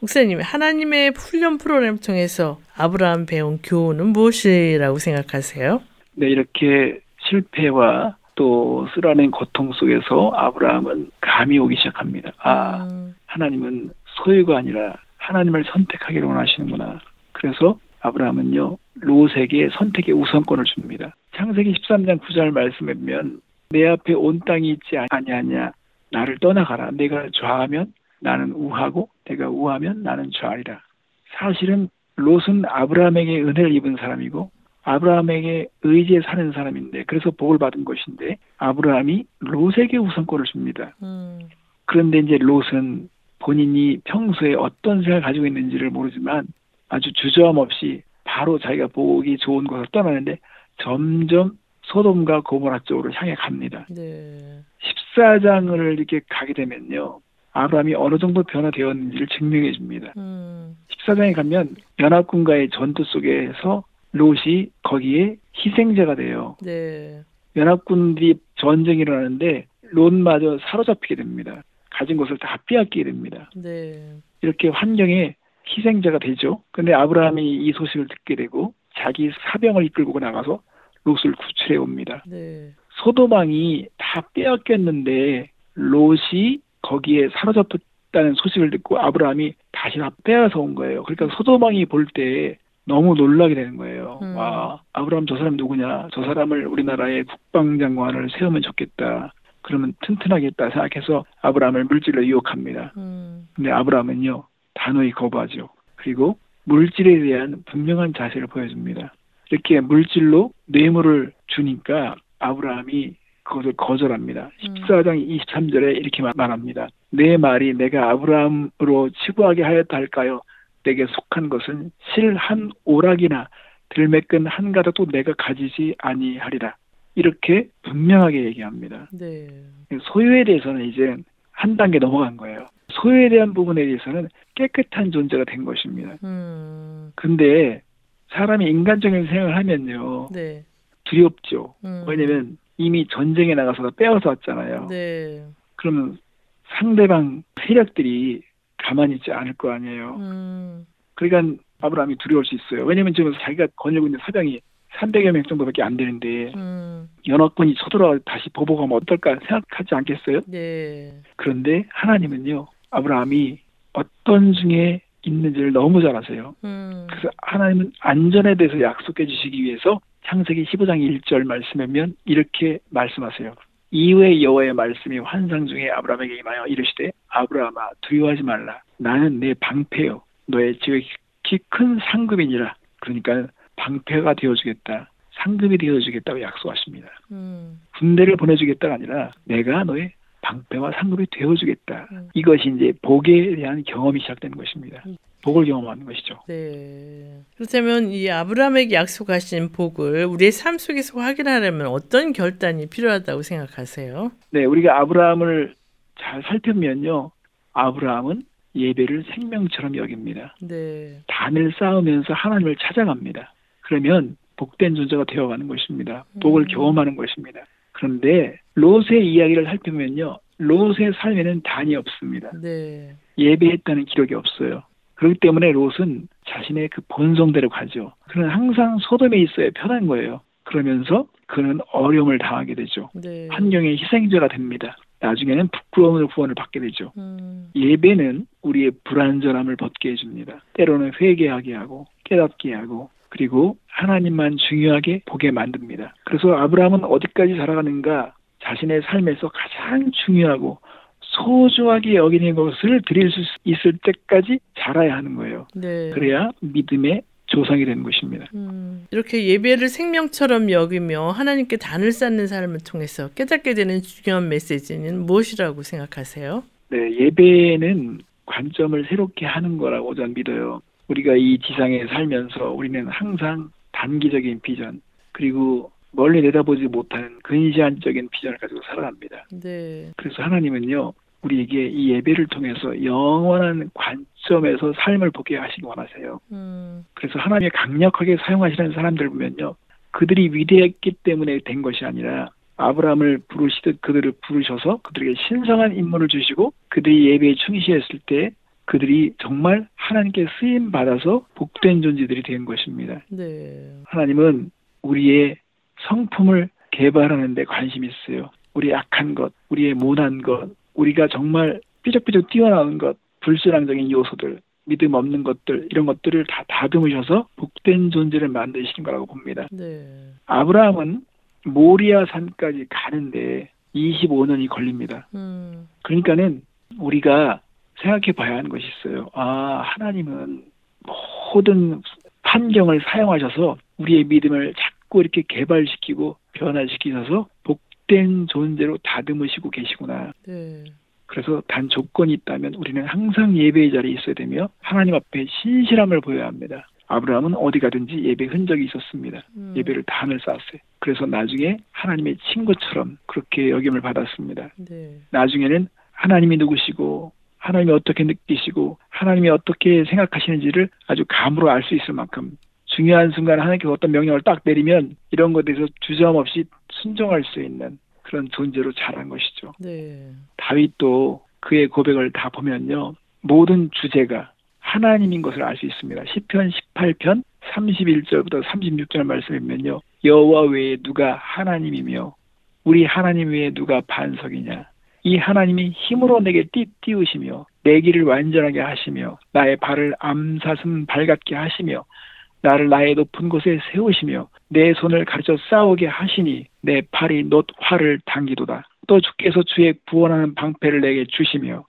목사님, 하나님의 훈련 프로그램 통해서 아브라함 배운 교훈은 무엇이라고 생각하세요? 네, 이렇게 실패와 또 쓰라린 고통 속에서 아브라함은 감이 오기 시작합니다. 아, 음, 하나님은 소유가 아니라 하나님을 선택하기를 원하시는구나. 그래서 아브라함은요, 롯에게 선택의 우선권을 줍니다. 창세기 13장 9절 말씀에 보면 내 앞에 온 땅이 있지 아니하냐 나를 떠나가라. 내가 좌하면 나는 우하고 내가 우하면 나는 좌리라. 사실은 롯은 아브라함에게 은혜를 입은 사람이고 아브라함에게 의지에 사는 사람인데 그래서 복을 받은 것인데 아브라함이 롯에게 우선권을 줍니다. 음, 그런데 이제 롯은 본인이 평소에 어떤 생각을 가지고 있는지를 모르지만 아주 주저함 없이 바로 자기가 보기 좋은 곳을 떠나는데 점점 소돔과 고모라 쪽으로 향해 갑니다. 네. 14장을 이렇게 가게 되면요. 아브라함이 어느 정도 변화되었는지를 증명해 줍니다. 음, 14장에 가면 연합군과의 전투 속에서 롯이 거기에 희생자가 돼요. 네. 연합군들이 전쟁이 일어나는데 롯마저 사로잡히게 됩니다. 가진 것을 다 빼앗기게 됩니다. 네. 이렇게 환경에 희생자가 되죠. 근데 아브라함이 이 소식을 듣게 되고 자기 사병을 이끌고 나가서 롯을 구출해 옵니다. 네. 소도망이 다 빼앗겼는데 롯이 거기에 사로잡혔다는 소식을 듣고 아브라함이 다시 다 빼앗아 온 거예요. 그러니까 소도망이 볼 때 너무 놀라게 되는 거예요. 음. 와, 아브라함 저 사람 누구냐? 저 사람을 우리나라의 국방장관을 세우면 좋겠다. 그러면 튼튼하겠다 생각해서 아브라함을 물질로 유혹합니다. 음, 근데 아브라함은요 단호히 거부하죠. 그리고 물질에 대한 분명한 자세를 보여줍니다. 이렇게 물질로 뇌물을 주니까 아브라함이 그것을 거절합니다. 음. 14장 23절에 이렇게 말- 말합니다. 내 말이 내가 아브라함으로 치부하게 하였다 할까요? 내게 속한 것은 실 한 오락이나 들매끈 한 가닥도 내가 가지지 아니하리라. 이렇게 분명하게 얘기합니다. 네. 소유에 대해서는 이제 한 단계 넘어간 거예요. 소유에 대한 부분에 대해서는 깨끗한 존재가 된 것입니다. 음. 근데 사람이 인간적인 생각을 하면요 네. 두렵죠. 음. 왜냐면 이미 전쟁에 나가서 빼앗아 왔잖아요. 네. 그러면 상대방 세력들이 가만히 있지 않을 거 아니에요. 음. 그러니까 아브라함이 두려울 수 있어요. 왜냐면 지금 자기가 거느리고 있는 사병이 300여 명 정도밖에 안 되는데 음. 연합군이 쳐들어와 다시 보복하면 어떨까 생각하지 않겠어요? 네. 그런데 하나님은요 아브라함이 어떤 중에 있는지를 너무 잘 아세요. 음. 그래서 하나님은 안전에 대해서 약속해 주시기 위해서 창세기 15장 1절 말씀하면 이렇게 말씀하세요. 이후에 여호와의 말씀이 환상 중에 아브라함에게 임하여 이르시되 아브라함아 두려워하지 말라. 나는 내 방패요. 너의 지극히 큰 상급이니라. 그러니까 방패가 되어주겠다. 상급이 되어주겠다고 약속하십니다. 음. 군대를 보내주겠다가 아니라 내가 너의 방패와 상급이 되어주겠다. 음. 이것이 이제 복에 대한 경험이 시작되는 것입니다. 음. 복을 경험하는 것이죠. 네. 그렇다면 이 아브라함에게 약속하신 복을 우리의 삶 속에서 확인하려면 어떤 결단이 필요하다고 생각하세요? 네, 우리가 아브라함을 잘 살펴보면요. 아브라함은 예배를 생명처럼 여깁니다. 네. 단을 쌓으면서 하나님을 찾아갑니다. 그러면 복된 존재가 되어가는 것입니다. 복을 음. 경험하는 것입니다. 그런데 롯의 이야기를 살펴보면요. 롯의 삶에는 단이 없습니다. 네. 예배했다는 기록이 없어요. 그렇기 때문에 롯은 자신의 그 본성대로 가죠. 그는 항상 소돔에 있어야 편한 거예요. 그러면서 그는 어려움을 당하게 되죠. 네. 환경의 희생자가 됩니다. 나중에는 부끄러움으로 구원을 받게 되죠. 음. 예배는 우리의 불안전함을 벗게 해줍니다. 때로는 회개하게 하고 깨닫게 하고 그리고 하나님만 중요하게 보게 만듭니다. 그래서 아브라함은 어디까지 살아가는가 자신의 삶에서 가장 중요하고 소중하게 여기는 것을 드릴 수 있을 때까지 자라야 하는 거예요. 네. 그래야 믿음의 조상이 되는 것입니다. 음, 이렇게 예배를 생명처럼 여기며 하나님께 단을 쌓는 삶을 통해서 깨닫게 되는 중요한 메시지는 무엇이라고 생각하세요? 네, 예배는 관점을 새롭게 하는 거라고 저는 믿어요. 우리가 이 지상에 살면서 우리는 항상 단기적인 비전 그리고 멀리 내다보지 못하는 근시안적인 비전을 가지고 살아갑니다. 네. 그래서 하나님은요, 우리에게 이 예배를 통해서 영원한 관점에서 삶을 보게 하시기 원하세요. 음, 그래서 하나님이 강력하게 사용하시는 사람들 보면요, 그들이 위대했기 때문에 된 것이 아니라 아브라함을 부르시듯 그들을 부르셔서 그들에게 신성한 임무를 주시고 그들이 예배에 충실했을 때 그들이 정말 하나님께 쓰임 받아서 복된 존재들이 된 것입니다. 네. 하나님은 우리의 성품을 개발하는 데 관심이 있어요. 우리의 악한 것, 우리의 모난 것, 우리가 정말 삐적삐적 뛰어나온 것, 불신앙적인 요소들, 믿음 없는 것들, 이런 것들을 다 다듬으셔서 복된 존재를 만드시는 거라고 봅니다. 네. 아브라함은 모리아 산까지 가는데 25년이 걸립니다. 음, 그러니까는 우리가 생각해 봐야 하는 것이 있어요. 아, 하나님은 모든 환경을 사용하셔서 우리의 믿음을 자꾸 이렇게 개발시키고 변화시키셔서 복된 존재로 다듬으시고 계시구나. 네. 그래서 단 조건이 있다면 우리는 항상 예배의 자리에 있어야 되며 하나님 앞에 신실함을 보여야 합니다. 아브라함은 어디 가든지 예배 흔적이 있었습니다. 음, 예배를 단을 쌓았어요. 그래서 나중에 하나님의 친구처럼 그렇게 여김을 받았습니다. 네. 나중에는 하나님이 누구시고 하나님이 어떻게 느끼시고 하나님이 어떻게 생각하시는지를 아주 감으로 알 수 있을 만큼 중요한 순간에 하나님께서 어떤 명령을 딱 내리면 이런 것에 대해서 주저함 없이 순종할 수 있는 그런 존재로 자란 것이죠. 네. 다윗도 그의 고백을 다 보면요. 모든 주제가 하나님인 것을 알 수 있습니다. 시편 18편 31절부터 36절 말씀이면요. 여호와 외에 누가 하나님이며 우리 하나님 외에 누가 반석이냐. 이 하나님이 힘으로 내게 띠띠우시며 내 길을 완전하게 하시며 나의 발을 암사슴 발같게 하시며 나를 나의 높은 곳에 세우시며 내 손을 가르쳐 싸우게 하시니 내 팔이 놋 활을 당기도다. 또 주께서 주의 구원하는 방패를 내게 주시며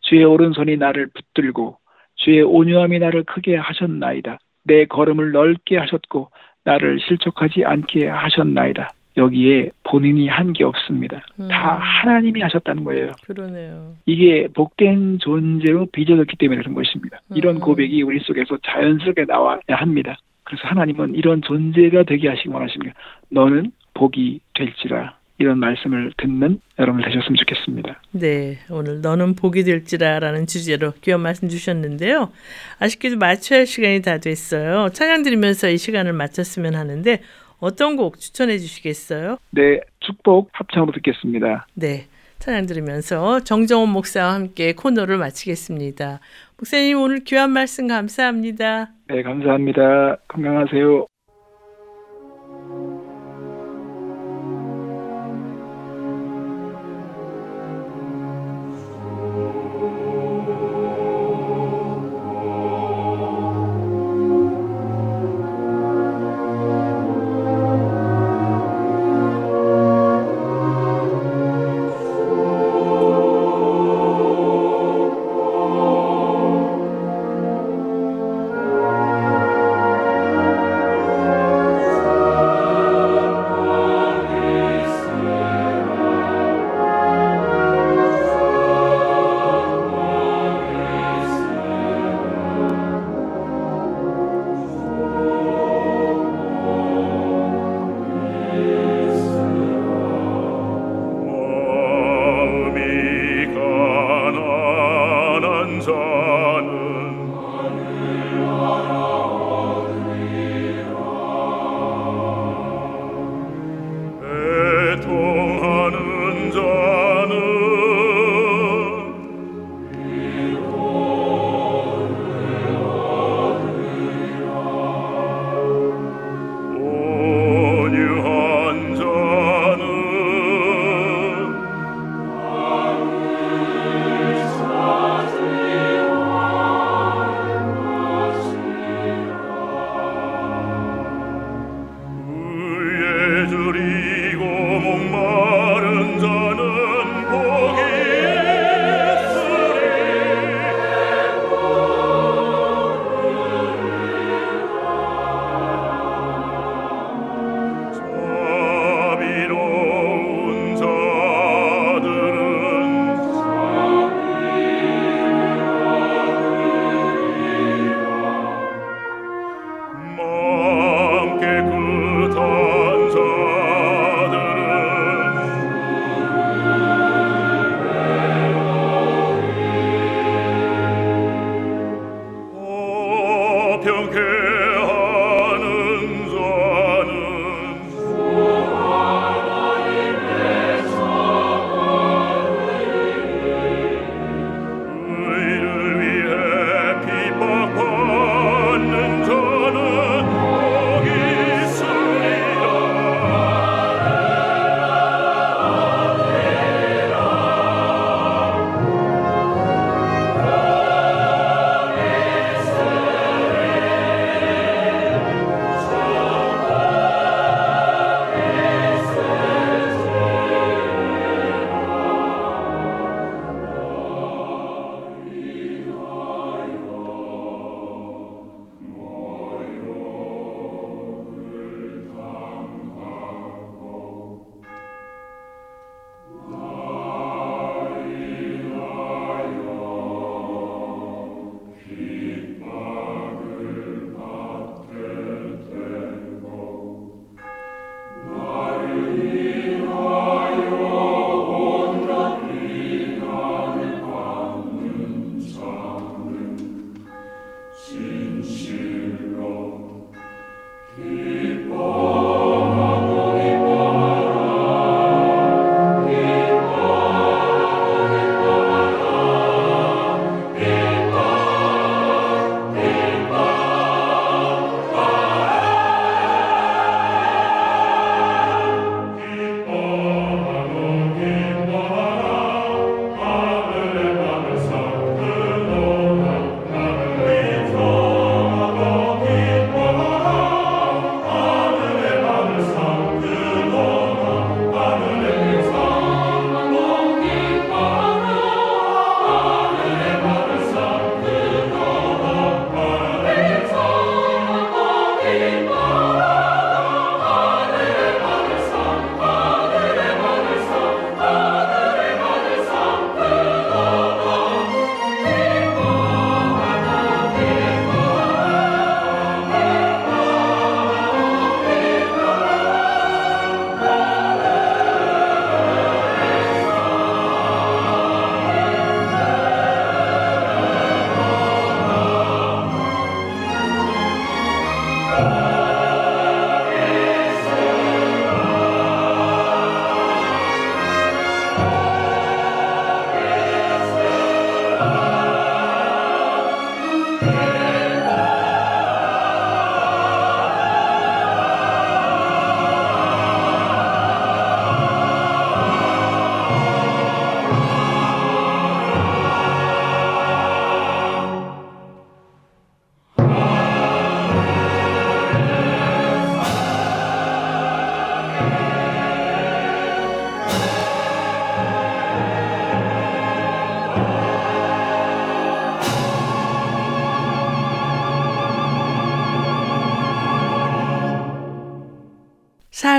주의 오른손이 나를 붙들고 주의 온유함이 나를 크게 하셨나이다. 내 걸음을 넓게 하셨고 나를 실족하지 않게 하셨나이다. 여기에 본인이 한 게 없습니다. 음. 다 하나님이 하셨다는 거예요. 그러네요. 이게 복된 존재로 빚어졌기 때문에 그런 것입니다. 음. 이런 고백이 우리 속에서 자연스럽게 나와야 합니다. 그래서 하나님은 이런 존재가 되게 하시기 원하십니다. 너는 복이 될지라. 이런 말씀을 듣는 여러분 되셨으면 좋겠습니다. 네, 오늘 너는 복이 될지라라는 주제로 귀한 말씀 주셨는데요. 아쉽게도 마쳐야 할 시간이 다 됐어요. 찬양 드리면서 이 시간을 마쳤으면 하는데 어떤 곡 추천해 주시겠어요? 네, 축복 합창으로 듣겠습니다. 네. 찬양 들으면서 정정원 목사와 함께 코너를 마치겠습니다. 목사님 오늘 귀한 말씀 감사합니다. 네, 감사합니다. 건강하세요.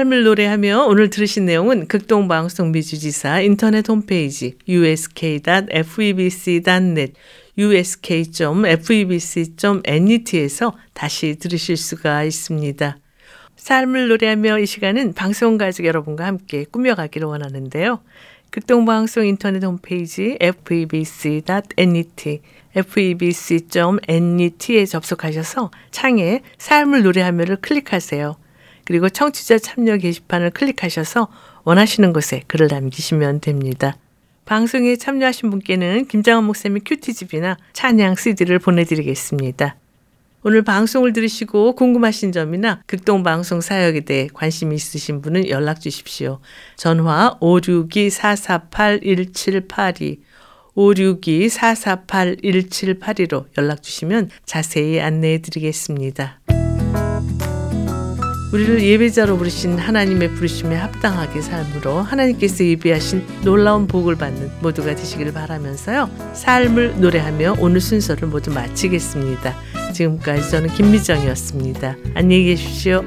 삶을 노래하며 오늘 들으신 내용은 극동방송 미주지사 인터넷 홈페이지 usk.febc.net usk.febc.net에서 다시 들으실 수가 있습니다. 삶을 노래하며 이 시간은 방송 가족 여러분과 함께 꾸며가기를 원하는데요. 극동방송 인터넷 홈페이지 febc.net febc.net에 접속하셔서 창에 삶을 노래하며를 클릭하세요. 그리고 청취자 참여 게시판을 클릭하셔서 원하시는 곳에 글을 남기시면 됩니다. 방송에 참여하신 분께는 김장원 목사님의 큐티집이나 찬양 CD를 보내드리겠습니다. 오늘 방송을 들으시고 궁금하신 점이나 극동방송 사역에 대해 관심이 있으신 분은 연락 주십시오. 전화 562-448-1782 562-448-1782로 연락 주시면 자세히 안내해 드리겠습니다. 우리를 예배자로 부르신 하나님의 부르심에 합당하게 삶으로 하나님께서 예비하신 놀라운 복을 받는 모두가 되시기를 바라면서요. 삶을 노래하며 오늘 순서를 모두 마치겠습니다. 지금까지 저는 김미정이었습니다. 안녕히 계십시오.